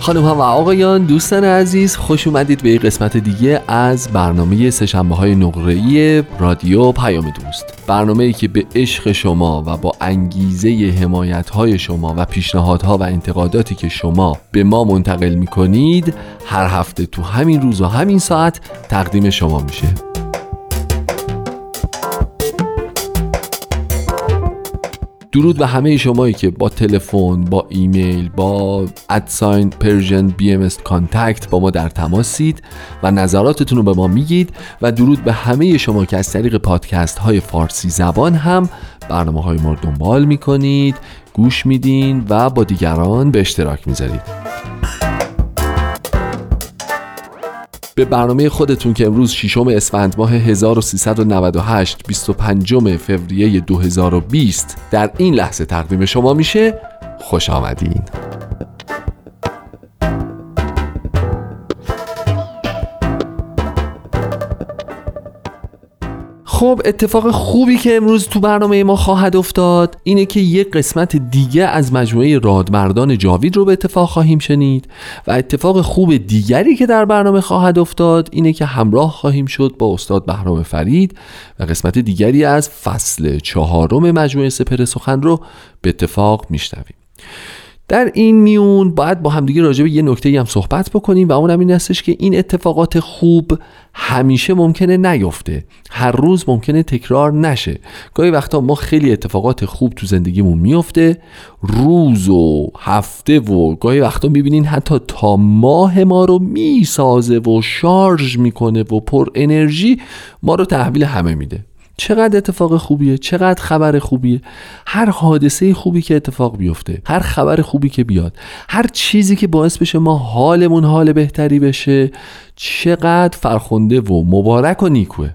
خانم ها و آقایان دوستان عزیز خوش اومدید به قسمت دیگه از برنامه سشنبه های نقره رادیو پیام دوست. برنامه ای که به عشق شما و با انگیزه حمایت های شما و پیشنهادها و انتقاداتی که شما به ما منتقل می کنید هر هفته تو همین روز و همین ساعت تقدیم شما میشه. درود به همه شمایی که با تلفن با ایمیل با at sign Persian BM contact با ما در تماسید و نظراتتون رو به ما میگید و درود به همه شما که از طریق پادکست های فارسی زبان هم برنامه های ما رو دنبال می‌کنید گوش میدین و با دیگران به اشتراک می‌ذارید. به برنامه خودتون که امروز ششم اسفند ماه 1398 25 فوریه 2020 در این لحظه تقدیم شما میشه. خوش آمدین. خب اتفاق خوبی که امروز تو برنامه ما خواهد افتاد اینه که یک قسمت دیگه از مجموعه رادمردان جاوید رو به اتفاق خواهیم شنید و اتفاق خوب دیگری که در برنامه خواهد افتاد اینه که همراه خواهیم شد با استاد بهرام فرید و قسمت دیگری از فصل چهارم مجموعه سپر سخن رو به اتفاق میشنویم. در این میون باید با همدیگه راجع به یه نکته هم صحبت بکنیم و اونم این هستش که این اتفاقات خوب همیشه ممکنه نیفته. هر روز ممکنه تکرار نشه. گاهی وقتا ما خیلی اتفاقات خوب تو زندگیمون میفته. روز و هفته و گاهی وقتا می‌بینین حتی تا ماه ما رو می‌سازه و شارژ می‌کنه و پر انرژی ما رو تحویل همه میده. چقدر اتفاق خوبیه چقدر خبر خوبیه. هر حادثه خوبی که اتفاق بیفته هر خبر خوبی که بیاد هر چیزی که باعث بشه ما حالمون حال بهتری بشه چقدر فرخنده و مبارک و نیکوه.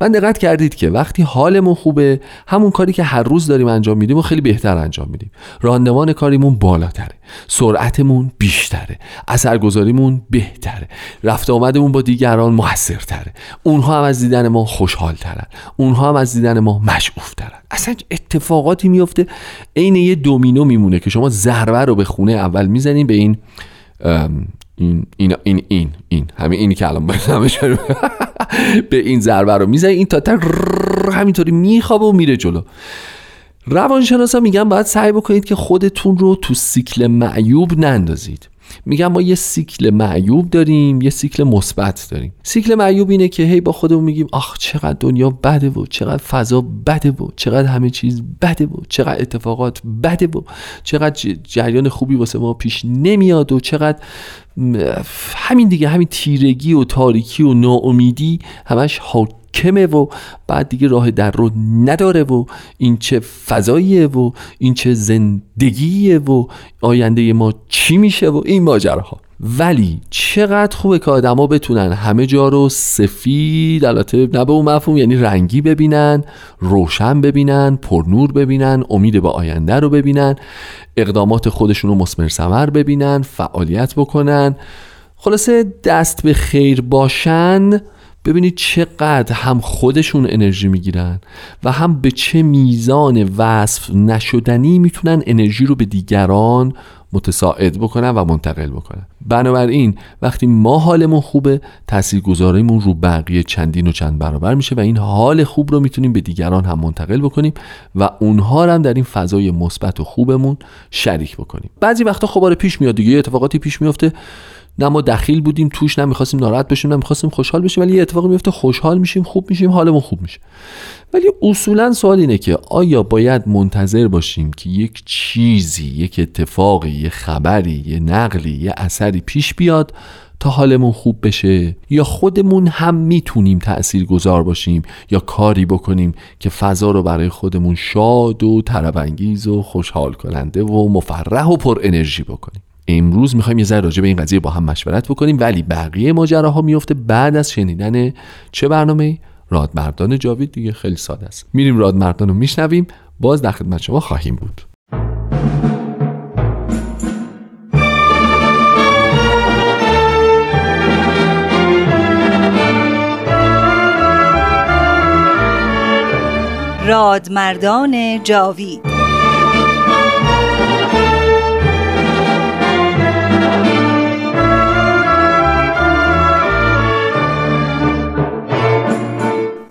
من دقت کردید که وقتی حالمون خوبه همون کاری که هر روز داریم انجام میدیم و خیلی بهتر انجام میدیم. راندمان کاریمون بالاتره. سرعتمون بیشتره. اثرگذاریمون بهتره. رفت آمدمون با دیگران موثرتره. اونها هم از دیدن ما خوشحال ترن اونها هم از دیدن ما مشعوف ترن اصلا اتفاقاتی میفته عین یه دومینو میمونه که شما ضربه رو به خونه اول می‌زنین به این این این این این این همین اینی که الان به این ضربه رو می‌زنی این تا همینطوری میخوابه و میره جلو. روانشناسا میگن باید سعی بکنید که خودتون رو تو سیکل معیوب نندازید. میگم ما یه سیکل معیوب داریم یه سیکل مثبت داریم. سیکل معیوب اینه که هی با خودمون میگیم آخ چقدر دنیا بده و چقدر فضا بده و چقدر همه چیز بده و چقدر اتفاقات بده و چقدر جریان خوبی واسه ما پیش نمیاد و چقدر همین دیگه همین تیرگی و تاریکی و ناامیدی همش حاکمه و بعد دیگه راه در رو نداره و این چه فضاییه و این چه زندگیه و آینده ما چی میشه و این ماجراها. ولی چقدر خوبه که آدما بتونن همه جا رو سفید البته نه به اون مفهوم یعنی رنگی ببینن روشن ببینن پرنور ببینن امید به آینده رو ببینن اقدامات خودشون رو مسمر سمر ببینن فعالیت بکنن. خلاصه دست به خیر باشن ببینید چقدر هم خودشون انرژی می‌گیرن و هم به چه میزان وصف نشدنی می‌تونن انرژی رو به دیگران متساعد بکنن و منتقل بکنن. بنابراین وقتی ما حالمون خوبه تاثیرگذاریمون رو بقیه چندین و چند برابر میشه و این حال خوب رو می‌تونیم به دیگران هم منتقل بکنیم و اونها هم در این فضای مثبت و خوبمون شریک بکنیم. بعضی وقتا خبار پیش میاد دیگه اتفاقاتی پیش میفته. نه ما دخیل بودیم توش نمی‌خواستیم ناراحت بشیم نمی‌خواستیم خوشحال بشیم ولی یه اتفاقی میفته خوشحال میشیم خوب میشیم حالمون خوب میشه. ولی اصولا سوال اینه که آیا باید منتظر باشیم که یک چیزی یک اتفاقی یه خبری یه نقلی یه اثری پیش بیاد تا حالمون خوب بشه؟ یا خودمون هم می‌تونیم تأثیر گذار باشیم؟ یا کاری بکنیم که فضا رو برای خودمون شاد و طربانگیز و خوشحال کننده و مفرح و پر انرژی بکنیم؟ امروز می‌خوایم یه ذره راجع به این قضیه با هم مشورت بکنیم ولی بقیه ماجراها میفته بعد از شنیدن چه برنامه رادمردان جاوید دیگه خیلی ساده است. میریم رادمردان رو میشنویم. باز در خدمت شما خواهیم بود. رادمردان جاوید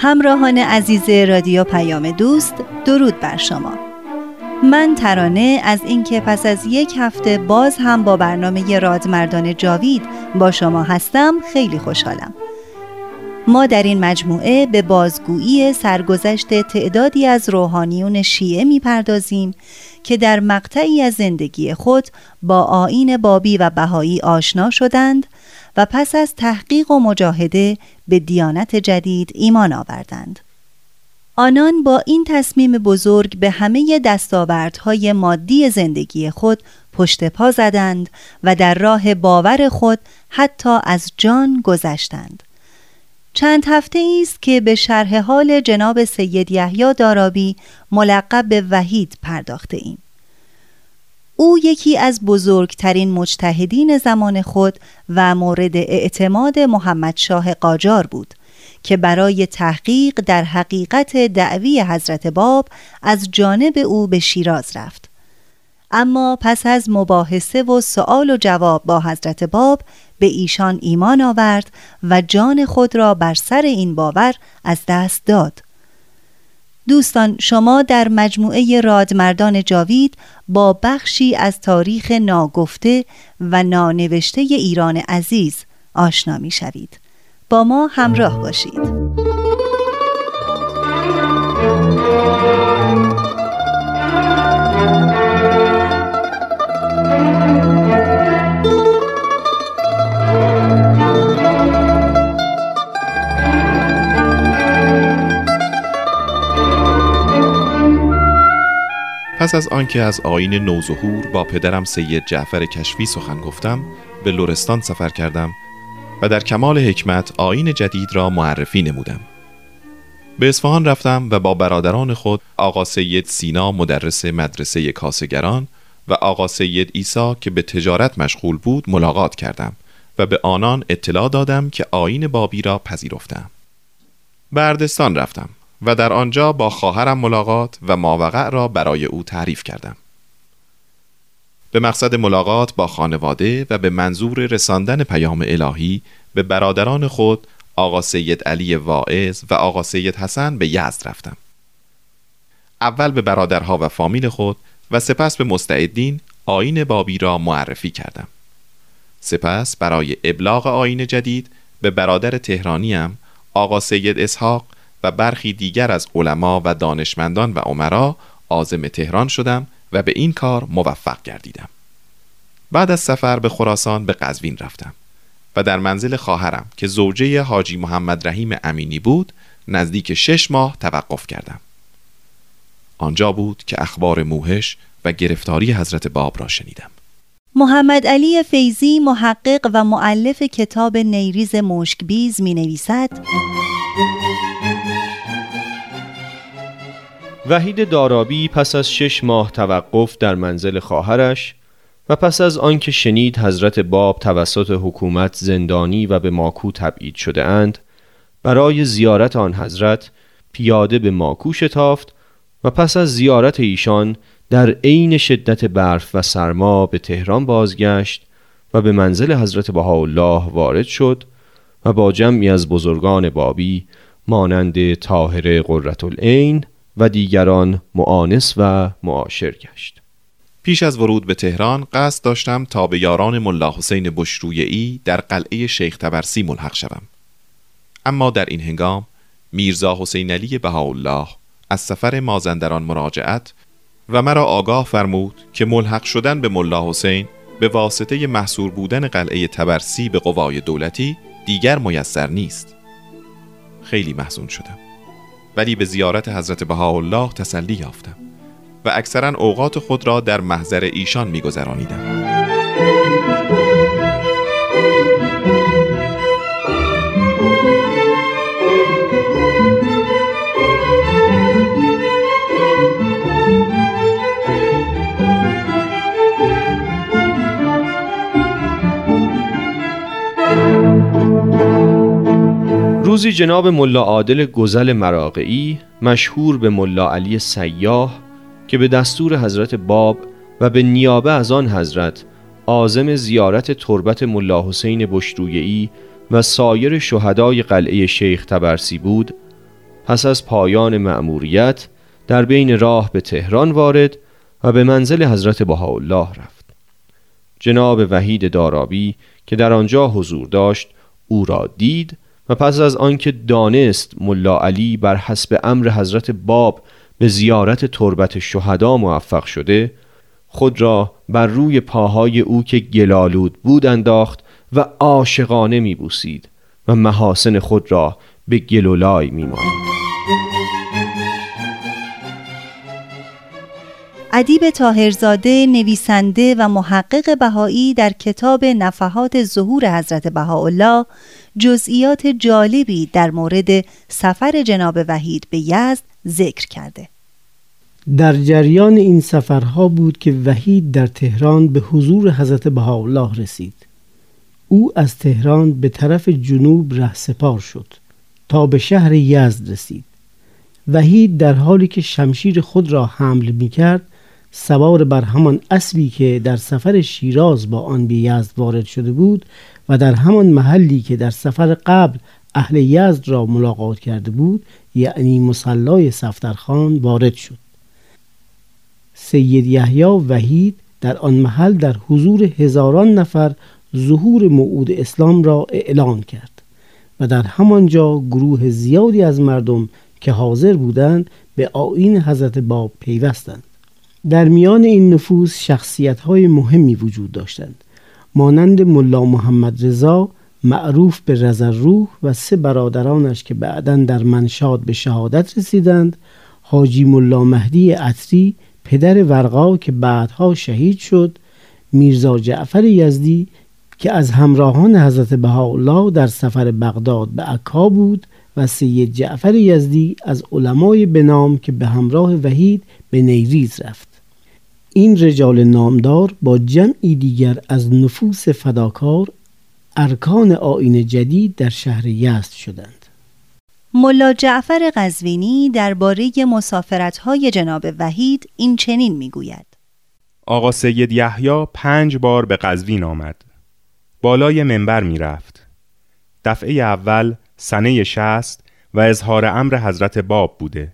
همراهان عزیز رادیو پیام دوست درود بر شما. من ترانه از اینکه پس از یک هفته باز هم با برنامه رادمردان جاوید با شما هستم خیلی خوشحالم. ما در این مجموعه به بازگویی سرگذشت تعدادی از روحانیون شیعه می‌پردازیم که در مقطعی از زندگی خود با آین بابی و بهایی آشنا شدند و پس از تحقیق و مجاهده به دیانت جدید ایمان آوردند. آنان با این تصمیم بزرگ به همه دستاوردهای مادی زندگی خود پشت پا زدند و در راه باور خود حتی از جان گذشتند. چند هفته است که به شرح حال جناب سید یحیی دارابی ملقب به وحید پرداخته ایم. او یکی از بزرگترین مجتهدین زمان خود و مورد اعتماد محمد شاه قاجار بود که برای تحقیق در حقیقت دعوی حضرت باب از جانب او به شیراز رفت. اما پس از مباحثه و سوال و جواب با حضرت باب به ایشان ایمان آورد و جان خود را بر سر این باور از دست داد. دوستان شما در مجموعه رادمردان جاوید با بخشی از تاریخ ناگفته و نانوشته ایران عزیز آشنا می شوید. با ما همراه باشید. پس از آنکه از آین نوظهور با پدرم سید جعفر کشفی سخن گفتم به لورستان سفر کردم و در کمال حکمت آین جدید را معرفی نمودم. به اصفهان رفتم و با برادران خود آقا سید سینا مدرس مدرسه کاسگران و آقا سید ایسا که به تجارت مشغول بود ملاقات کردم و به آنان اطلاع دادم که آین بابی را پذیرفتم. بردستان رفتم. و در آنجا با خواهرم ملاقات و ماوقع را برای او تعریف کردم. به مقصد ملاقات با خانواده و به منظور رساندن پیام الهی به برادران خود آقا سید علی واعظ و آقا سید حسن به یزد رفتم. اول به برادرها و فامیل خود و سپس به مستعدین آین بابی را معرفی کردم. سپس برای ابلاغ آین جدید به برادر تهرانیم آقا سید اسحاق و برخی دیگر از علما و دانشمندان و عمرا عازم تهران شدم و به این کار موفق گردیدم. بعد از سفر به خراسان به قزوین رفتم و در منزل خواهرم که زوجه حاجی محمد رحیم امینی بود نزدیک شش ماه توقف کردم. آنجا بود که اخبار موهش و گرفتاری حضرت باب را شنیدم. محمد علی فیزی محقق و معلف کتاب نیریز مشکبیز می نویسد وحید دارابی پس از شش ماه توقف در منزل خواهرش و پس از آنکه شنید حضرت باب توسط حکومت زندانی و به ماکو تبعید شده اند برای زیارت آن حضرت پیاده به ماکو شتافت و پس از زیارت ایشان در عین شدت برف و سرما به تهران بازگشت و به منزل حضرت بهاءالله وارد شد و با جمعی از بزرگان بابی مانند طاهر قررت العین و دیگران معانس و معاشر گشت. پیش از ورود به تهران قصد داشتم تا به یاران ملا حسین بشرویعی در قلعه شیخ تبرسی ملحق شوم. اما در این هنگام میرزا حسین علی بهاءالله از سفر مازندران مراجعت و مرا آگاه فرمود که ملحق شدن به ملا حسین به واسطه محصور بودن قلعه تبرسی به قوای دولتی دیگر میسر نیست. خیلی محزون شدم. ولی به زیارت حضرت بهاءالله تسلی یافتم و اکثرا اوقات خود را در محضر ایشان میگذرانیدم. جناب ملا عادل گزل مراقعی مشهور به ملا علی سیاه که به دستور حضرت باب و به نیابه از آن حضرت عازم زیارت تربت ملا حسین بشرویعی و سایر شهدای قلعه شیخ تبرسی بود پس از پایان مأموریت در بین راه به تهران وارد و به منزل حضرت بهاءالله رفت. جناب وحید دارابی که در آنجا حضور داشت او را دید و پس از آنکه دانست ملا علی بر حسب امر حضرت باب به زیارت تربت شهدا موفق شده خود را بر روی پاهای او که گلالود بود انداخت و عاشقانه میبوسید و محاسن خود را به گلولای میمانید ادیب تاهرزاده نویسنده و محقق بهایی در کتاب نفحات ظهور حضرت بهاءالله جزئیات جالبی در مورد سفر جناب وحید به یزد ذکر کرده. در جریان این سفرها بود که وحید در تهران به حضور حضرت بهاءالله رسید. او از تهران به طرف جنوب رهسپار شد تا به شهر یزد رسید. وحید در حالی که شمشیر خود را حمل می کرد سوار بر همان اسبی که در سفر شیراز با آن به یزد وارد شده بود و در همان محلی که در سفر قبل اهل یزد را ملاقات کرده بود یعنی مسلای صفترخان وارد شد. سید یحیی وحید در آن محل در حضور هزاران نفر ظهور موعود اسلام را اعلان کرد و در همانجا گروه زیادی از مردم که حاضر بودند به آین حضرت باب پیوستند. در میان این نفوس شخصیت های مهمی وجود داشتند. مانند ملا محمد رضا معروف به رزر روح و سه برادرانش که بعدا در منشاد به شهادت رسیدند حاجی ملا مهدی عطری پدر ورقا که بعدها شهید شد میرزا جعفر یزدی که از همراهان حضرت بهاءالله در سفر بغداد به عکا بود و سید جعفر یزدی از علمای بنام که به همراه وحید به نیریز رفت. این رجال نامدار با جمعی دیگر از نفوس فداکار ارکان آین جدید در شهر یزد شدند. ملا جعفر قزوینی درباره مسافرت‌های جناب وحید این چنین می‌گوید. آقا سید یحیی پنج بار به قزوین آمد. بالای منبر می‌رفت. دفعه اول سنه شست و اظهار امر حضرت باب بوده.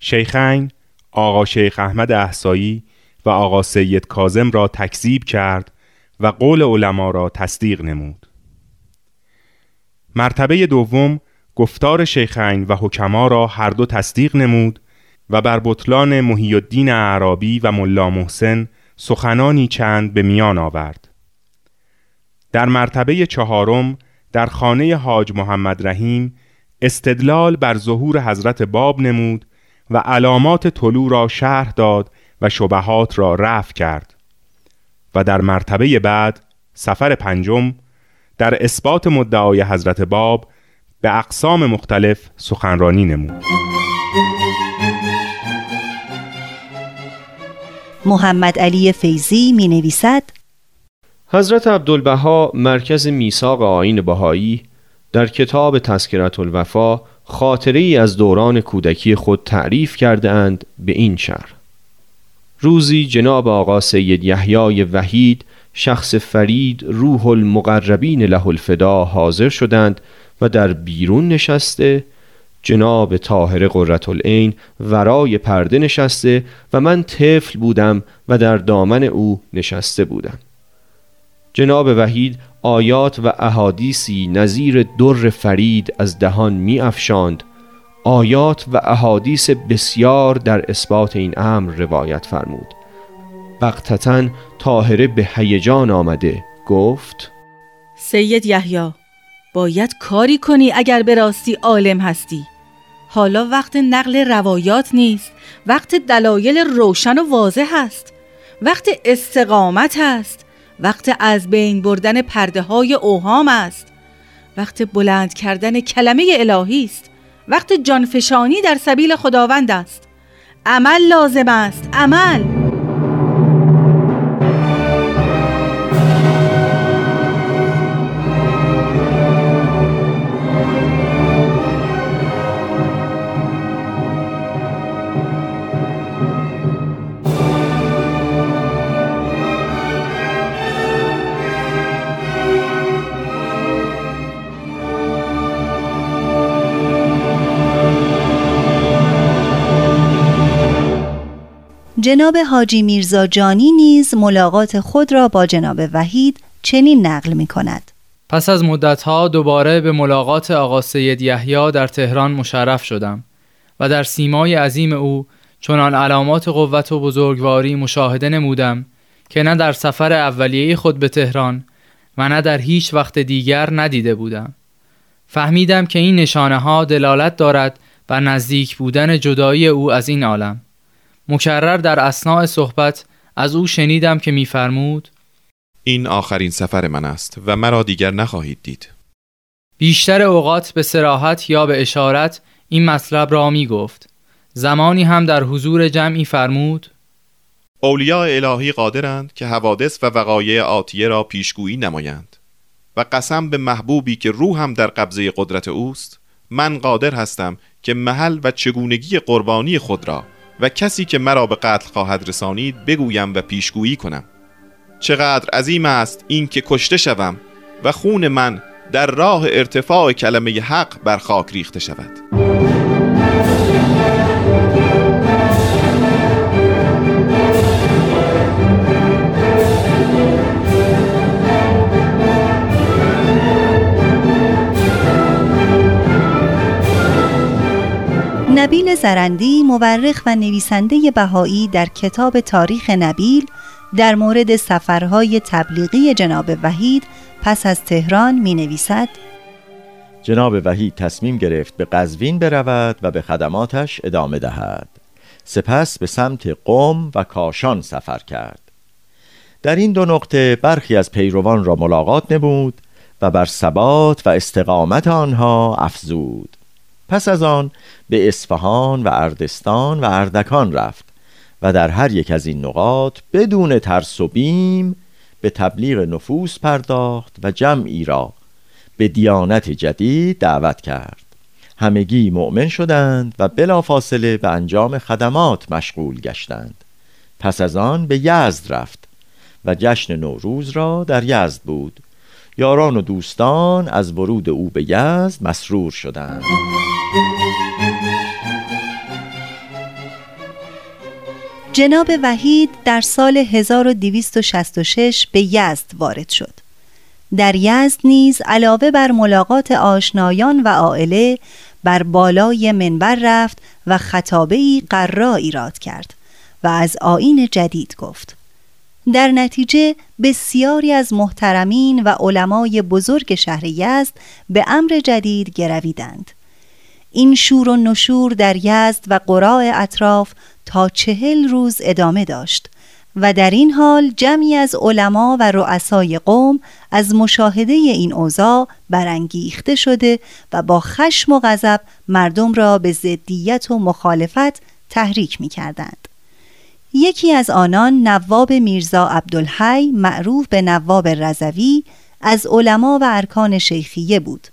شیخین آقا شیخ احمد احسایی و آقا سید کازم را تکذیب کرد و قول علما را تصدیق نمود. مرتبه دوم گفتار شیخین و حکما را هر دو تصدیق نمود و بر بطلان محی الدین عربی و ملا محسن سخنانی چند به میان آورد. در مرتبه چهارم در خانه حاج محمد رحیم استدلال بر ظهور حضرت باب نمود و علامات طلوع را شرح داد و شبهات را رفع کرد و در مرتبه بعد سفر پنجم در اثبات مدعای حضرت باب به اقسام مختلف سخنرانی نمود. محمد علی فیزی می نویسد حضرت عبدالبها مرکز میثاق آین بهایی در کتاب تذکرت الوفا خاطره ای از دوران کودکی خود تعریف کرده اند به این شهر روزی جناب آقا سید یحیای وحید شخص فرید روح المقربین له الفدا حاضر شدند و در بیرون نشسته جناب طاهر قررت العین ورای پرده نشسته و من طفل بودم و در دامن او نشسته بودم. جناب وحید آیات و احادیثی نظیر در فرید از دهان می افشاند آیات و احادیث بسیار در اثبات این امر روایت فرمود. بقتتا طاهره به هیجان آمده گفت سید یحیی باید کاری کنی اگر به راستی عالم هستی. حالا وقت نقل روایات نیست وقت دلایل روشن و واضح است وقت استقامت است وقت از بین بردن پرده های اوهام است. وقت بلند کردن کلمه الهی است. وقت جانفشانی در سبیل خداوند است. عمل لازم است. عمل! جناب حاجی میرزا جانی نیز ملاقات خود را با جناب وحید چنین نقل می کند. پس از مدتها دوباره به ملاقات آقا سید یحیی در تهران مشرف شدم و در سیمای عظیم او چنان علامات قوت و بزرگواری مشاهده نمودم که نه در سفر اولیه خود به تهران و نه در هیچ وقت دیگر ندیده بودم. فهمیدم که این نشانه ها دلالت دارد بر نزدیک بودن جدایی او از این عالم. مکرر در اسناع صحبت از او شنیدم که میفرمود این آخرین سفر من است و مرا دیگر نخواهید دید. بیشتر اوقات به سراحت یا به اشارت این مطلب را می گفت زمانی هم در حضور جمعی فرمود اولیاء الهی قادرند که حوادث و وقایع آتیه را پیشگویی نمایند و قسم به محبوبی که روحم در قبضه قدرت اوست من قادر هستم که محل و چگونگی قربانی خود را و کسی که مرا به قتل خواهد رسانید بگویم و پیشگویی کنم. چقدر عظیم است این که کشته شوم و خون من در راه ارتفاع کلمه حق بر خاک ریخته شود. نبیل زرندی مورخ و نویسنده بهایی در کتاب تاریخ نبیل در مورد سفرهای تبلیغی جناب وحید پس از تهران می نویسد جناب وحید تصمیم گرفت به قزوین برود و به خدماتش ادامه دهد. سپس به سمت قم و کاشان سفر کرد. در این دو نقطه برخی از پیروان را ملاقات نمود و بر ثبات و استقامت آنها افزود. پس از آن به اصفهان و اردستان و اردکان رفت و در هر یک از این نقاط بدون ترس و بیم به تبلیغ نفوس پرداخت و جمعی را به دیانت جدید دعوت کرد. همگی مؤمن شدند و بلافاصله به انجام خدمات مشغول گشتند. پس از آن به یزد رفت و جشن نوروز را در یزد بود. یاران و دوستان از ورود او به یزد مسرور شدند. جناب وحید در سال 1266 به یزد وارد شد. در یزد نیز علاوه بر ملاقات آشنایان و عائله بر بالای منبر رفت و خطابه قرا ایراد کرد و از آین جدید گفت. در نتیجه بسیاری از محترمین و علمای بزرگ شهر یزد به امر جدید گرویدند. این شور و نشور در یزد و قراء اطراف تا چهل روز ادامه داشت و در این حال جمعی از علما و رؤسای قوم از مشاهده این اوضاع برانگیخته شده و با خشم و غضب مردم را به ضدیت و مخالفت تحریک می کردند. یکی از آنان نواب میرزا عبدالحی معروف به نواب رضوی از علما و ارکان شیخیه بود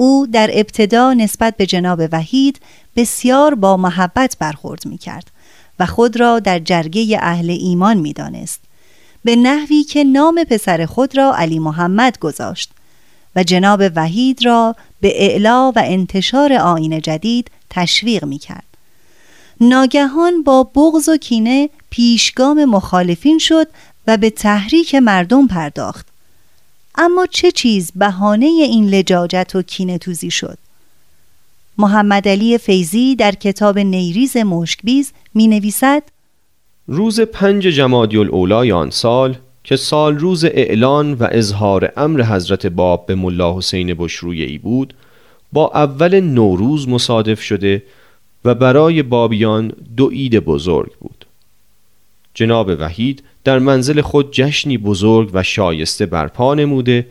او در ابتدا نسبت به جناب وحید بسیار با محبت برخورد می کرد و خود را در جرگه اهل ایمان می دانست. به نحوی که نام پسر خود را علی محمد گذاشت و جناب وحید را به اعلا و انتشار آین جدید تشویق می کرد. ناگهان با بغض و کینه پیشگام مخالفین شد و به تحریک مردم پرداخت اما چه چیز بهانه این لجاجت و کینه توزی شد؟ محمد علی فیزی در کتاب نیریز مشکبیز می نویسد روز پنج جمادی الاولای آن سال که سال روز اعلان و اظهار امر حضرت باب به ملا حسین ای بود با اول نوروز مصادف شده و برای بابیان دو عید بزرگ بود. جناب وحید در منزل خود جشنی بزرگ و شایسته برپا نموده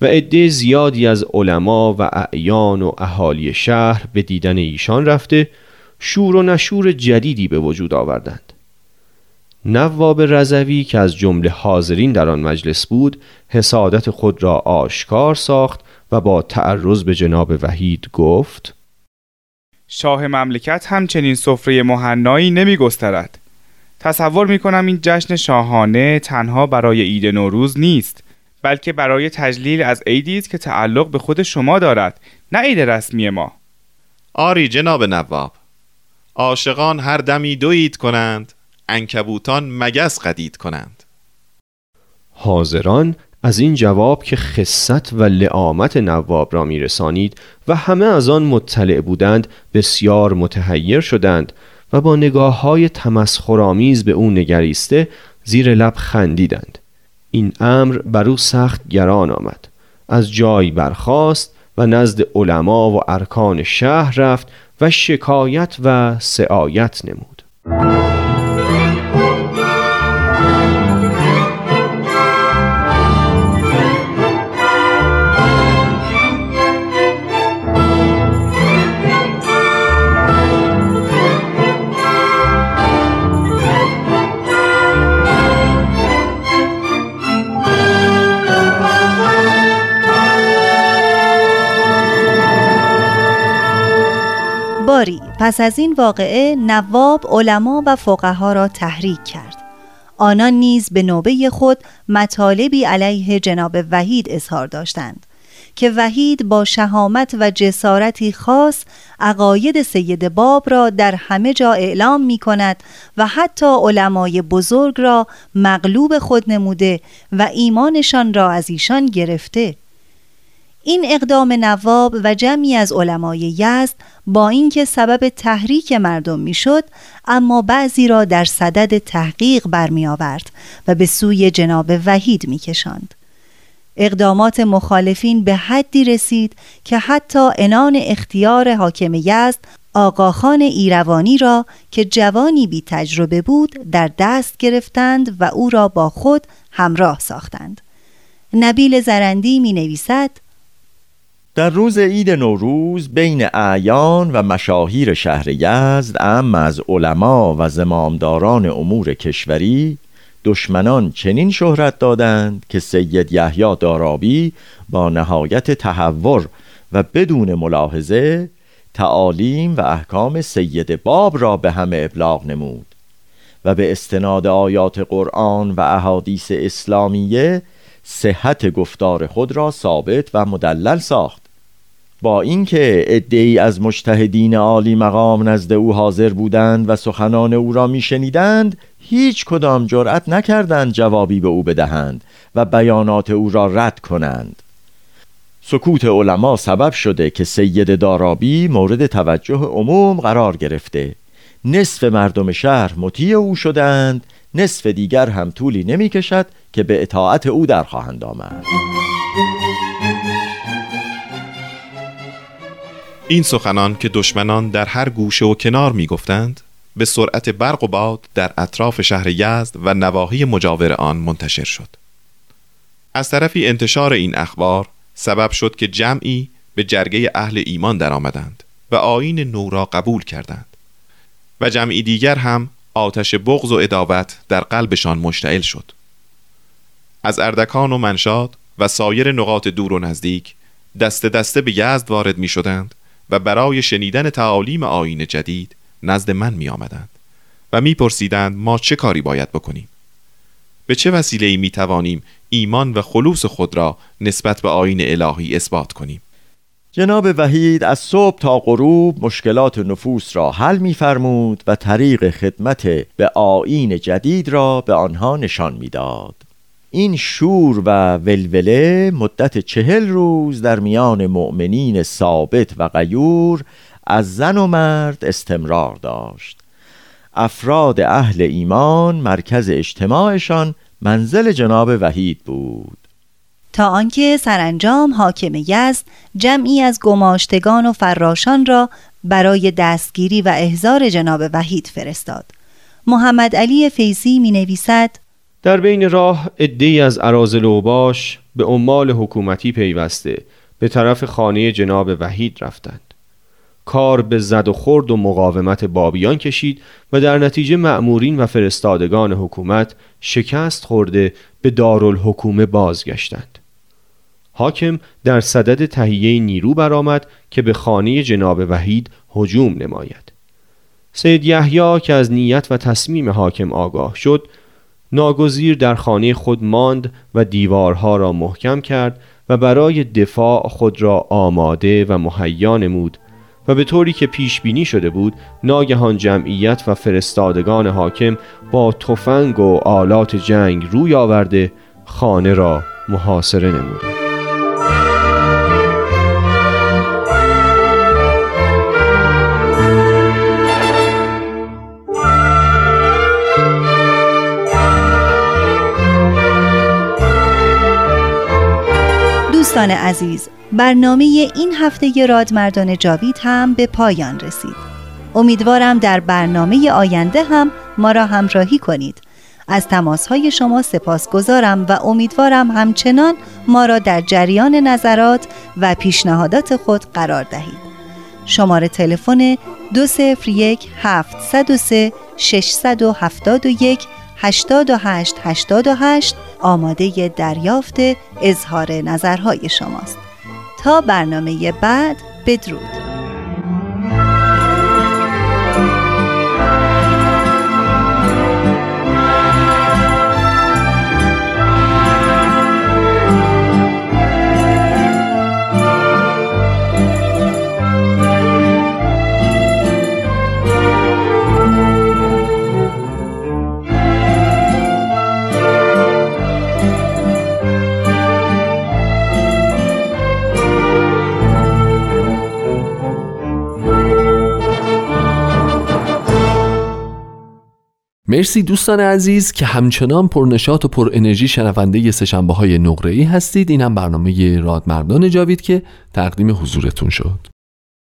و عده زیادی از علما و اعیان و اهالی شهر به دیدن ایشان رفته شور و نشور جدیدی به وجود آوردند. نواب رضوی که از جمله حاضرین در آن مجلس بود حسادت خود را آشکار ساخت و با تعرض به جناب وحید گفت شاه مملکت همچنین سفره مهنایی نمی گسترد تصور می کنم این جشن شاهانه تنها برای عید نوروز نیست بلکه برای تجلیل از عیدی است که تعلق به خود شما دارد نه عید رسمی ما. آری جناب نواب. عاشقان هر دمی دو عید کنند انکبوتان مگس قدید کنند. حاضران از این جواب که خصت و لعامت نواب را میرسانید و همه از آن مطلع بودند بسیار متحیر شدند. و با نگاه های تمسخرآمیز به او نگریسته زیر لب خندیدند. این امر بر او سخت گران آمد. از جای برخاست و نزد علما و ارکان شهر رفت و شکایت و سعایت نمود. پس از این واقعه نواب علما و فقها را تحریک کرد. آنان نیز به نوبه خود مطالبی علیه جناب وحید اظهار داشتند که وحید با شهامت و جسارتی خاص عقاید سید باب را در همه جا اعلام می کند و حتی علمای بزرگ را مغلوب خود نموده و ایمانشان را از ایشان گرفته. این اقدام نواب و جمعی از علمای یزد با اینکه سبب تحریک مردم می‌شد اما بعضی را در صدد تحقیق برمی آورد و به سوی جناب وحید میکشاند. اقدامات مخالفین به حدی رسید که حتی انان اختیار حاکم یزد آقاخان ایروانی را که جوانی بی تجربه بود در دست گرفتند و او را با خود همراه ساختند. نبیل زرندی می نویسد در روز عید نوروز بین اعیان و مشاهیر شهر یزد ام از علما و زمامداران امور کشوری دشمنان چنین شهرت دادند که سید یحیی دارابی با نهایت تحور و بدون ملاحظه تعالیم و احکام سید باب را به همه ابلاغ نمود و به استناد آیات قرآن و احادیث اسلامیه صحت گفتار خود را ثابت و مدلل ساخت. با اینکه عدهای از مجتهدین عالی مقام نزد او حاضر بودند و سخنان او را میشنیدند هیچ کدام جرأت نکردند جوابی به او بدهند و بیانات او را رد کنند. سکوت علما سبب شده که سید دارابی مورد توجه عموم قرار گرفته. نصف مردم شهر مطیع او شدند نصف دیگر هم طولی نمی کشد که به اطاعت او در خواهند آمد. این سخنان که دشمنان در هر گوشه و کنار می گفتند به سرعت برق و باد در اطراف شهر یزد و نواحی مجاور آن منتشر شد. از طرفی انتشار این اخبار سبب شد که جمعی به جرگه اهل ایمان درآمدند و آین نو را قبول کردند و جمعی دیگر هم آتش بغض و ادابت در قلبشان مشتعل شد. از اردکان و منشاد و سایر نقاط دور و نزدیک دست دسته به یزد وارد می شدند و برای شنیدن تعالیم آین جدید نزد من می آمدند و می پرسیدند ما چه کاری باید بکنیم به چه وسیله می توانیم ایمان و خلوص خود را نسبت به آین الهی اثبات کنیم جناب وحید از صبح تا غروب مشکلات نفوس را حل می‌فرمود و طریق خدمت به آین جدید را به آنها نشان می‌داد. این شور و ولوله مدت چهل روز در میان مؤمنین ثابت و غیور از زن و مرد استمرار داشت. افراد اهل ایمان مرکز اجتماعشان منزل جناب وحید بود. تا آنکه سرانجام حاکم یزد جمعی از گماشتگان و فراشان را برای دستگیری و احضار جناب وحید فرستاد. محمد علی فیزی می نویسد در بین راه عدهای از عرازل و باش به عمال حکومتی پیوسته به طرف خانه جناب وحید رفتند. کار به زد و خورد و مقاومت بابیان کشید و در نتیجه مأمورین و فرستادگان حکومت شکست خورده به دارالحکومه بازگشتند. حاکم در صدد تهیه نیرو برآمد که به خانه جناب وحید هجوم نماید. سید یحیی که از نیت و تصمیم حاکم آگاه شد ناگزیر در خانه خود ماند و دیوارها را محکم کرد و برای دفاع خود را آماده و مهیا نمود و به طوری که پیش بینی شده بود ناگهان جمعیت و فرستادگان حاکم با تفنگ و آلات جنگ روی آورده خانه را محاصره نمودند دوستان عزیز برنامه این هفته رادمردان جاوید هم به پایان رسید. امیدوارم در برنامه آینده هم ما را همراهی کنید. از تماسهای شما سپاس گذارم و امیدوارم همچنان ما را در جریان نظرات و پیشنهادات خود قرار دهید. شماره تلفن 201 703 671 88 88 آماده دریافت اظهار نظرهای شماست. تا برنامه بعد بدرود. مرسی دوستان عزیز که همچنان پرنشات و پر انرژی شنونده سشنبه های نقره ای هستید. این هم برنامه رادمردان جاوید که تقدیم حضورتون شد.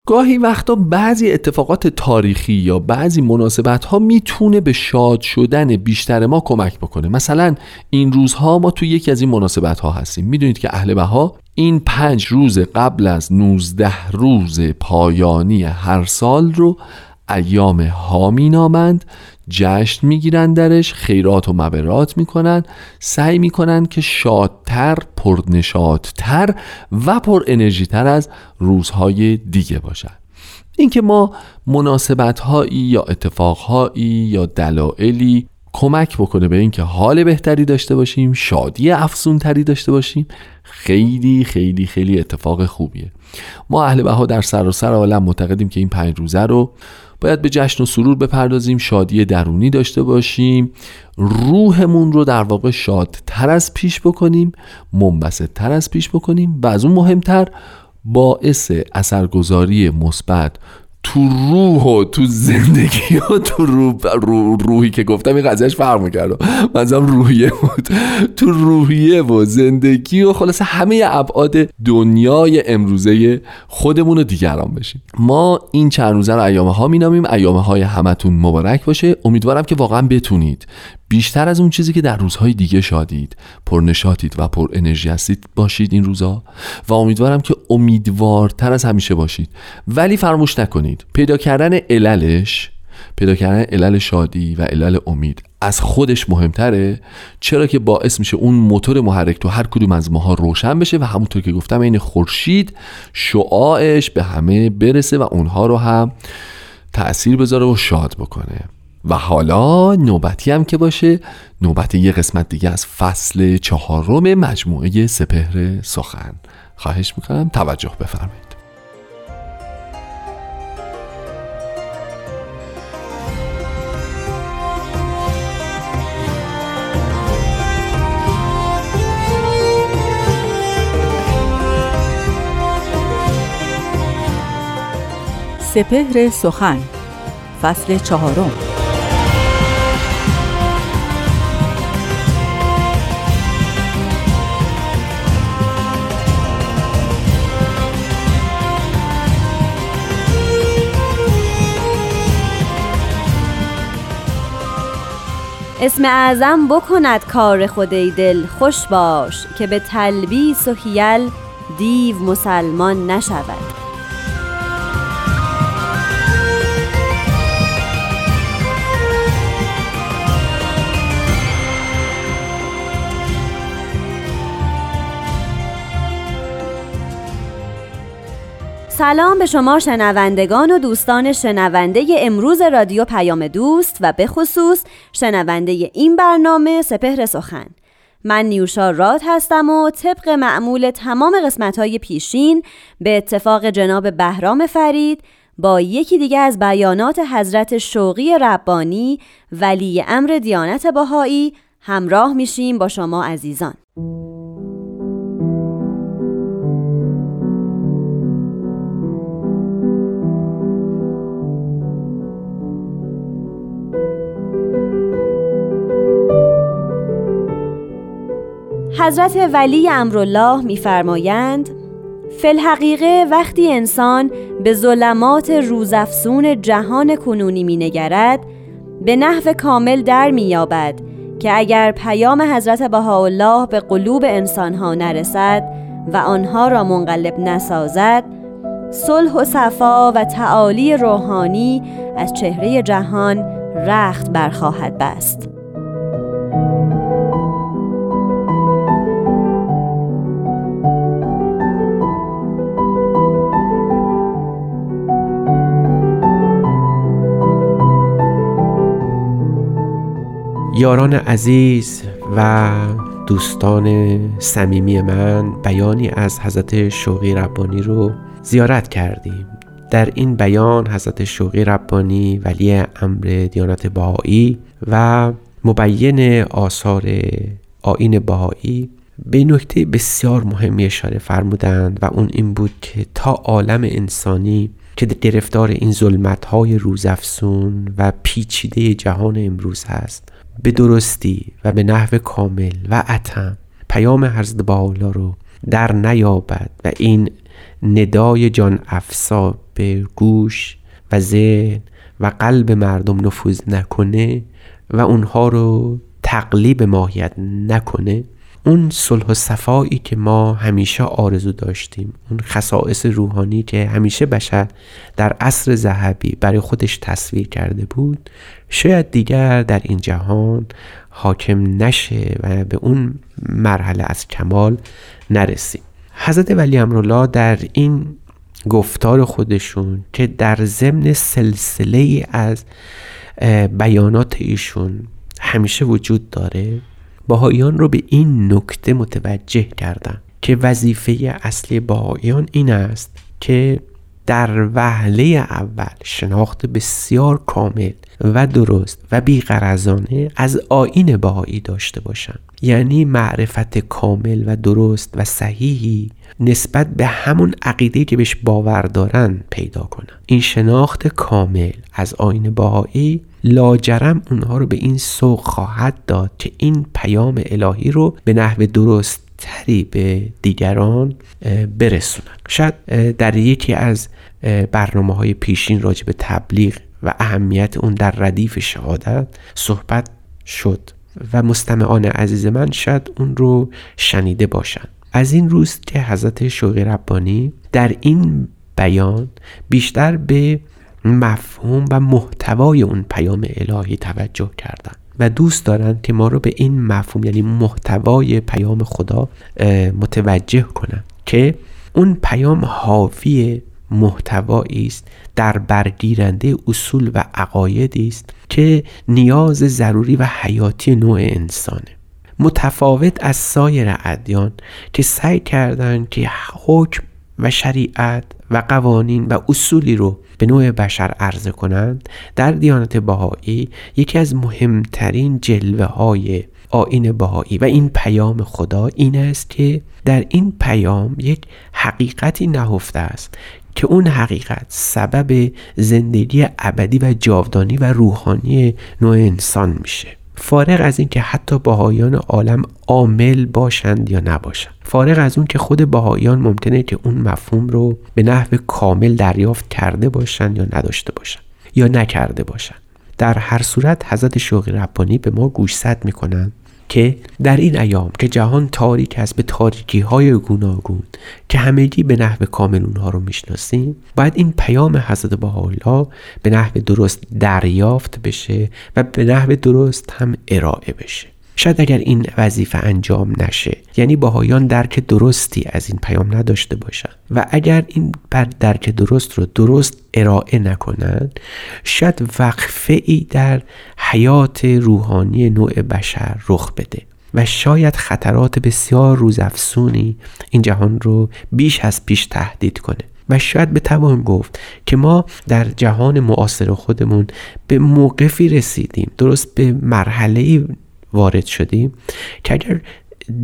گاهی وقتا بعضی اتفاقات تاریخی یا بعضی مناسبت ها می‌تونه به شاد شدن بیشتر ما کمک بکنه. مثلا این روزها ما تو یکی از این مناسبت ها هستیم. می‌دونید که اهل بها این پنج روز قبل از 19 روز پایانی هر سال رو ایام ها نامند جشن می‌گیرن درش خیرات و مبرات می‌کنن. سعی می‌کنن که شادتر پرنشادتر و پر انرژی تر از روزهای دیگه باشن. اینکه ما مناسبت هایی یا اتفاق هایی یا دلایلی کمک بکنه به اینکه حال بهتری داشته باشیم شادی افزون تری داشته باشیم خیلی خیلی خیلی اتفاق خوبیه. ما اهل بها در سراسر عالم معتقدیم که این پنج روزه رو باید به جشن و سرور بپردازیم شادی درونی داشته باشیم روحمون رو در واقع شادتر از پیش بکنیم منبسط تر از پیش بکنیم و از اون مهمتر باعث اثرگذاری مثبت تو روح و تو زندگی و تو روح روحی که گفتم این قضیهش فرق می‌کرد. منظرم روحیه بود. تو روحیه و زندگی و خلاصه همه ابعاد دنیای امروزه خودمون و دیگران بشیم. ما این چند روزه رو ایامه ها مینامیم. ایامه های همتون مبارک باشه. امیدوارم که واقعا بتونید. بیشتر از اون چیزی که در روزهای دیگه شادید پر نشاتید و پر انرژی هستید باشید این روزا و امیدوارم که امیدوارتر از همیشه باشید. ولی فراموش نکنید پیدا کردن عللش پیدا کردن علل شادی و علل امید از خودش مهمتره. چرا که باعث میشه اون موتور محرک تو هر کدوم از ماها روشن بشه و همونطور که گفتم این خورشید شعاعش به همه برسه و اونها رو هم تأثیر بذاره و شاد بکنه. و حالا نوبتی هم که باشه نوبت یه قسمت دیگه از فصل چهارم مجموعه سپهر سخن. خواهش می‌کنم توجه بفرمایید. سپهر سخن فصل چهارم. اسم اعظم بکند کار خودی دل خوش باش که به تلبیس و حیل دیو مسلمان نشود. سلام به شما شنوندگان و دوستان شنونده امروز رادیو پیام دوست و به خصوص شنونده این برنامه سپهر سخن. من نیوشا راد هستم و طبق معمول تمام قسمت های پیشین به اتفاق جناب بهرام فرید با یکی دیگه از بیانات حضرت شوقی ربانی ولی امر دیانت باهایی همراه میشیم با شما عزیزان. حضرت ولی امرالله میفرمایند فلحقیقه وقتی انسان به ظلمات روزافسون جهان کنونی مینگرد به نحو کامل در مییابد که اگر پیام حضرت بهاءالله به قلوب انسانها نرسد و آنها را منقلب نسازد صلح و صفا و تعالی روحانی از چهره جهان رخت برخواهد بست. یاران عزیز و دوستان صمیمی من بیانی از حضرت شوقی ربانی رو زیارت کردیم. در این بیان حضرت شوقی ربانی ولی امر دیانت بهایی و مبین آثار آین بهایی به نکته بسیار مهمی اشاره فرمودند و اون این بود که تا عالم انسانی که گرفتار این ظلمت های روزافسون و پیچیده جهان امروز هست به درستی و به نحو کامل و اتم پیام حضرت باولا رو در نیابد و این ندای جان افسا به گوش و ذهن و قلب مردم نفوذ نکنه و اونها رو تقلیب ماهیت نکنه. اون صلح و صفایی که ما همیشه آرزو داشتیم اون خصائص روحانی که همیشه بشر در عصر ذهبی برای خودش تصویر کرده بود شاید دیگر در این جهان حاکم نشه و به اون مرحله از کمال نرسیم. حضرت ولی امرالله در این گفتار خودشون که در ضمن سلسله از بیانات ایشون همیشه وجود داره باهایان رو به این نکته متوجه کردن که وظیفه اصلی باهایان این است که در وهله اول شناخت بسیار کامل و درست و بیغرزانه از آین بهایی داشته باشند. یعنی معرفت کامل و درست و صحیحی نسبت به همون عقیده که بهش باور دارن پیدا کنن. این شناخت کامل از آین بهایی لاجرم اونها رو به این سوق خواهد داد که این پیام الهی رو به نحو درست تری به دیگران برسونن. شاید در یکی از برنامه های پیشین راجع به تبلیغ و اهمیت اون در ردیف شهادت صحبت شد و مستمعان عزیز من شاید اون رو شنیده باشند از این روز که حضرت شوقی ربانی در این بیان بیشتر به مفهوم و محتوای اون پیام الهی توجه کردن. و دوست دارند که ما رو به این مفهوم یعنی محتوای پیام خدا متوجه کنند که اون پیام حاوی محتوایی است در برگیرنده اصول و عقایدی است که نیاز ضروری و حیاتی نوع انسانه. متفاوت از سایر ادیان که سعی کردند که حکم و شریعت و قوانین و اصولی رو به نوع بشر عرضه کنند در دیانت بهایی یکی از مهمترین جلوه های آین بهایی و این پیام خدا این است که در این پیام یک حقیقتی نهفته است که اون حقیقت سبب زندگی ابدی و جاودانی و روحانی نوع انسان میشه. فارغ از اینکه حتی باهایان عالم عامل باشند یا نباشند. فارغ از اون که خود باهایان ممکنه که اون مفهوم رو به نحو کامل دریافت کرده باشند یا نداشته باشند یا نکرده باشند. در هر صورت حضرت شوقی ربانی به ما گوشزد می‌کنند. که در این ایام که جهان تاریک است به تاریکی های گوناگون که همگی به نحو کامل اونها رو می‌شناسیم باید این پیام حضرت بهاءالله به نحو درست دریافت بشه و به نحو درست هم ارائه بشه. شاید اگر این وظیفه انجام نشه یعنی باهایان درک درستی از این پیام نداشته باشند و اگر این بر درک درست رو درست ارائه نکنند شاید وقفه ای در حیات روحانی نوع بشر رخ بده. و شاید خطرات بسیار روزافزونی این جهان رو بیش از پیش تهدید کنه. و شاید بتوان گفت که ما در جهان معاصر خودمون به موقفی رسیدیم. درست به مرحله وارد شدیم که اگر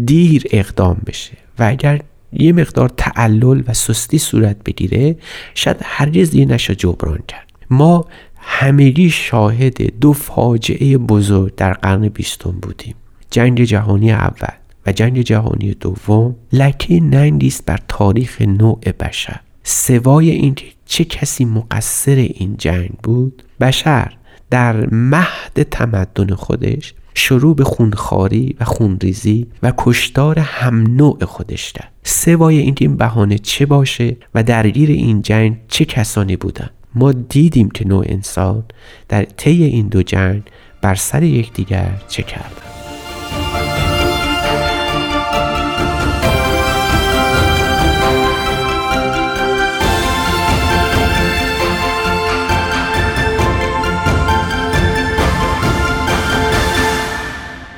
دیر اقدام بشه و اگر یه مقدار تعلل و سستی صورت بگیره شاید هرگز دیگه نشه جبران کرد. ما همگی شاهد دو فاجعه بزرگ در قرن بیستم بودیم. جنگ جهانی اول و جنگ جهانی دوم. لکه ننگی بر تاریخ نوع بشر. سوای اینکه چه کسی مقصر این جنگ بود؟ بشر. در مهد تمدن خودش شروع به خونخاری و خونریزی و کشتار هم نوع خودش کرد. سوای اینکه این بهانه چه باشه و درگیر این جنگ چه کسانی بودن؟ ما دیدیم که نوع انسان در طی این دو جنگ بر سر یکدیگر چه کردن.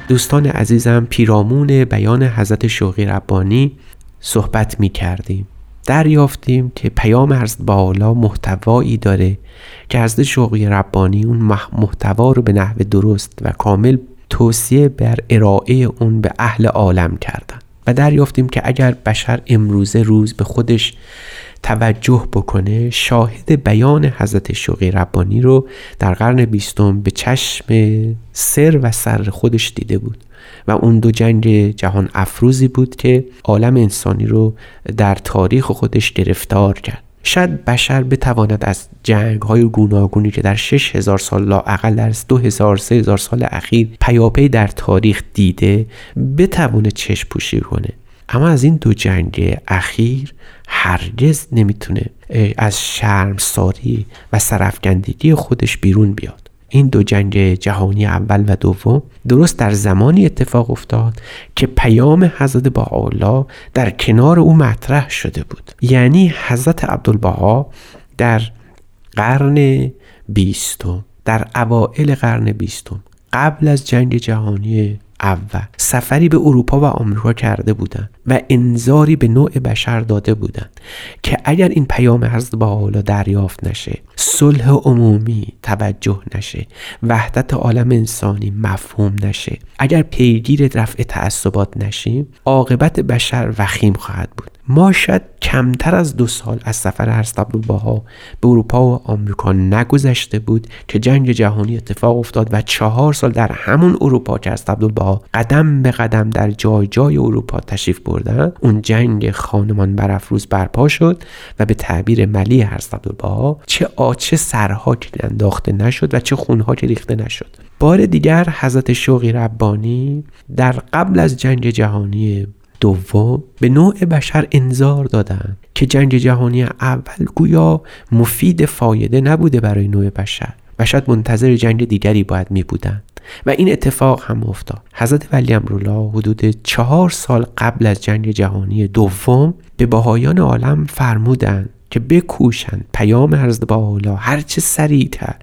دوستان عزیزم پیرامون بیان حضرت شوقی ربانی صحبت می کردیم. دریافتیم که پیام حضرت بالا محتوایی داره که حضرت شوقی ربانی اون محتوا رو به نحو درست و کامل توصیه بر ارائه اون به اهل عالم کردن. و دریافتیم که اگر بشر امروزه روز به خودش توجه بکنه شاهد بیان حضرت شوقی ربانی رو در قرن بیستم به چشم سر و سر خودش دیده بود و اون دو جنگ جهان افروزی بود که عالم انسانی رو در تاریخ خودش گرفتار کرد. شاید بشر بتواند از جنگ های گوناگونی که در 6000 سال لااقل در 2000 3000 سال اخیر پیاپی در تاریخ دیده بتوانه چشم پوشی کنه. اما از این دو جنگ اخیر هرگز نمی‌تونه از ساری و سرفگندگی خودش بیرون بیاد. این دو جنگ جهانی اول و دوم درست در زمانی اتفاق افتاد که پیام حضرت بهاءالله در کنار او مطرح شده بود. یعنی حضرت عبدالبها در قرن بیستم در اوائل قرن بیستم قبل از جنگ جهانی اول. سفری به اروپا و آمریکا کرده بودند و انذاری به نوع بشر داده بودند که اگر این پیام حضرت با حالا دریافت نشه صلح عمومی توجه نشه وحدت عالم انسانی مفهوم نشه. اگر پیگیر رفع تعصبات نشیم عاقبت بشر وخیم خواهد بود. ما شاید کمتر از دو سال از سفر حضرت عبدالبها به اروپا و آمریکا نگذشته بود که جنگ جهانی اتفاق افتاد و چهار سال در همون اروپا که حضرت عبدالبها قدم به قدم در جای جای اروپا تشریف بردن اون جنگ خانمان برافروز برپا شد و به تعبیر ملی حضرت عبدالبها چه آچه سرها که انداخته نشد و چه خونها که ریخته نشد. بار دیگر حضرت شوقی ربانی در قبل از جنگ جهانی دوم به نوع بشر انظار دادند که جنگ جهانی اول گویا مفید فایده نبوده برای نوع بشر و شاید منتظر جنگ دیگری باید می بودند و این اتفاق هم افتاد. حضرت ولی امرولا حدود چهار سال قبل از جنگ جهانی دوم به باهایان عالم فرمودند که بکوشند پیام حضرت باحالا هرچه سریعتر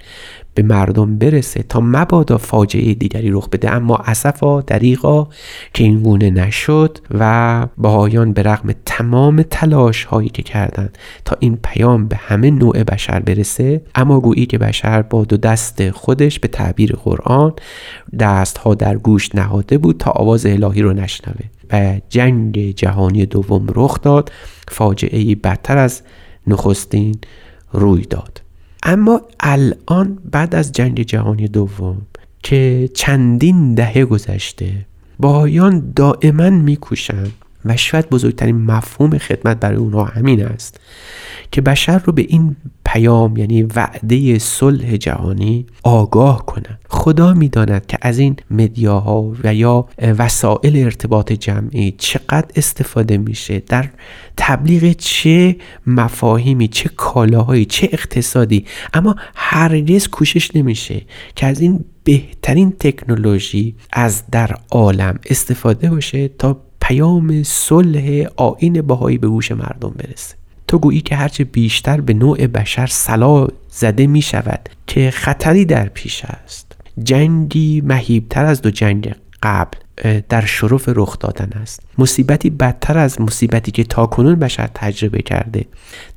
به مردم برسه تا مبادا فاجعه دیگری رخ بده. اما اسفا دریغا که این گونه نشد و بهایان به رغم تمام تلاش هایی که کردند تا این پیام به همه نوع بشر برسه اما گویی که بشر با دو دست خودش به تعبیر قرآن دست ها در گوش نهاده بود تا آواز الهی رو نشنوه و جنگ جهانی دوم رخ داد فاجعه بدتر از نخستین روی داد. اما الان بعد از جنگ جهانی دوم که چندین دهه گذشته بایان دائما میکوشند و شاید بزرگترین مفهوم خدمت برای اونها همین است که بشر رو به این پیام یعنی وعده صلح جهانی آگاه کنند. خدا می‌داند که از این مدیاها و یا وسایل ارتباط جمعی چقدر استفاده میشه در تبلیغ چه مفاهیمی چه کالاهایی چه اقتصادی. اما هرگز کوشش نمیشه که از این بهترین تکنولوژی از در عالم استفاده باشه تا پیام صلح آین بهایی به گوش مردم برسه. تو گویی که هرچه بیشتر به نوع بشر سلا زده می شود که خطری در پیش است. جنگی مهیبتر از دو جنگ قبل در شرف رخ دادن است. مصیبتی بدتر از مصیبتی که تاکنون بشر تجربه کرده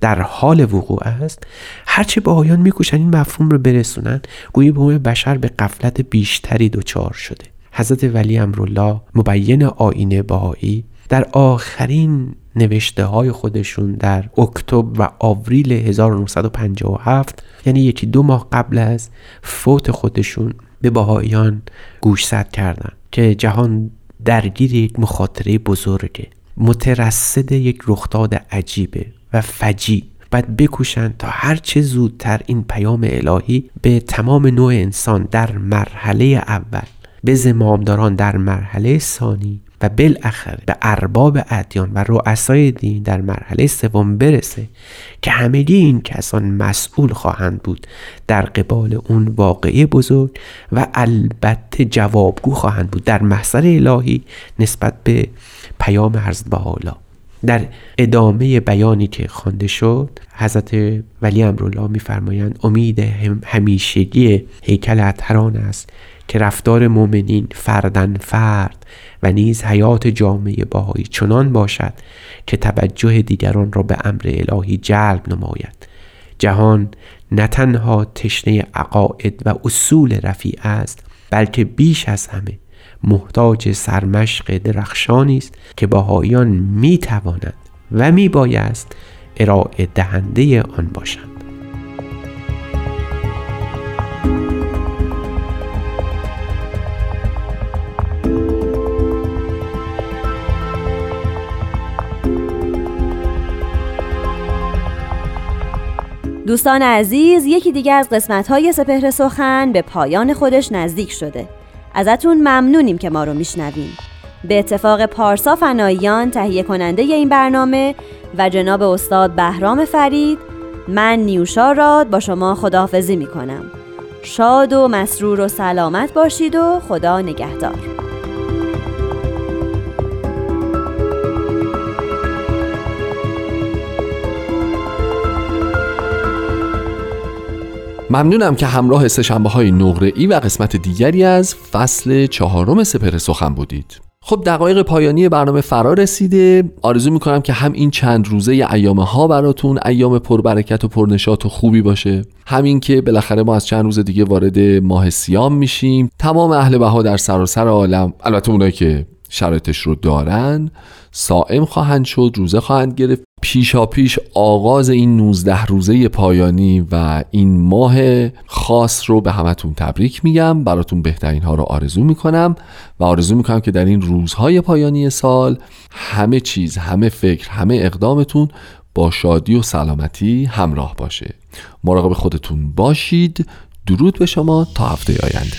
در حال وقوع است. هرچه باهایان میکوشند این مفهوم رو برسونن گویی به بشر به قفلت بیشتری دچار شده. حضرت ولی امرالله مبین آینه باهایی در آخرین نوشته های خودشون در اکتبر و آوریل 1957 یعنی یکی دو ماه قبل از فوت خودشون به باهایان گوشزد کردن که جهان درگیر یک مخاطره بزرگه مترصد یک رخداد عجیبه و فجی باید بکوشند تا هرچه زودتر این پیام الهی به تمام نوع انسان در مرحله اول به زمامداران در مرحله ثانی و بالاخره به ارباب ادیان و رؤسای دین در مرحله سوم برسه که همگی این کسان مسئول خواهند بود در قبال اون واقعه بزرگ و البته جوابگو خواهند بود در محضر الهی نسبت به پیام حضرت بحالا در ادامه بیانی که خوانده شد حضرت ولی امرالله میفرمایند امید همیشگی هیکل اطهران است که رفتار مؤمنین فردن فرد و نیز حیات جامعه باهایی چنان باشد که توجه دیگران را به امر الهی جلب نماید. جهان نه تنها تشنه عقاید و اصول رفیع است بلکه بیش از همه محتاج سرمشق درخشانی است که باهایان می توانند و می بایست ارائه دهنده آن باشند. دوستان عزیز یکی دیگه از قسمت های سپهر سخن به پایان خودش نزدیک شده. ازتون ممنونیم که ما رو میشنویم به اتفاق پارسا فناییان تهیه کننده این برنامه و جناب استاد بهرام فرید من نیوشا راد با شما خداحافظی می‌کنم. شاد و مسرور و سلامت باشید و خدا نگهدار. ممنونم که همراه سشنبه های نقره ای و قسمت دیگری از فصل چهارم سپر سخن بودید. خب دقایق پایانی برنامه فرا رسیده. آرزو می‌کنم که هم این چند روزه ایام ها براتون ایام پربرکت و پرنشات و خوبی باشه. همین که بالاخره ما از چند روز دیگه وارد ماه سیام میشیم. تمام اهل بها در سراسر عالم البته اونایی که شرایطش رو دارن سائم خواهند شد روزه خواهند گرفت. پیشا پیش آغاز این 19 روزه پایانی و این ماه خاص رو به همتون تبریک میگم. براتون بهترین ها رو آرزو می‌کنم و آرزو می‌کنم که در این روزهای پایانی سال همه چیز همه فکر همه اقدامتون با شادی و سلامتی همراه باشه. مراقب خودتون باشید. درود به شما. تا هفته آینده.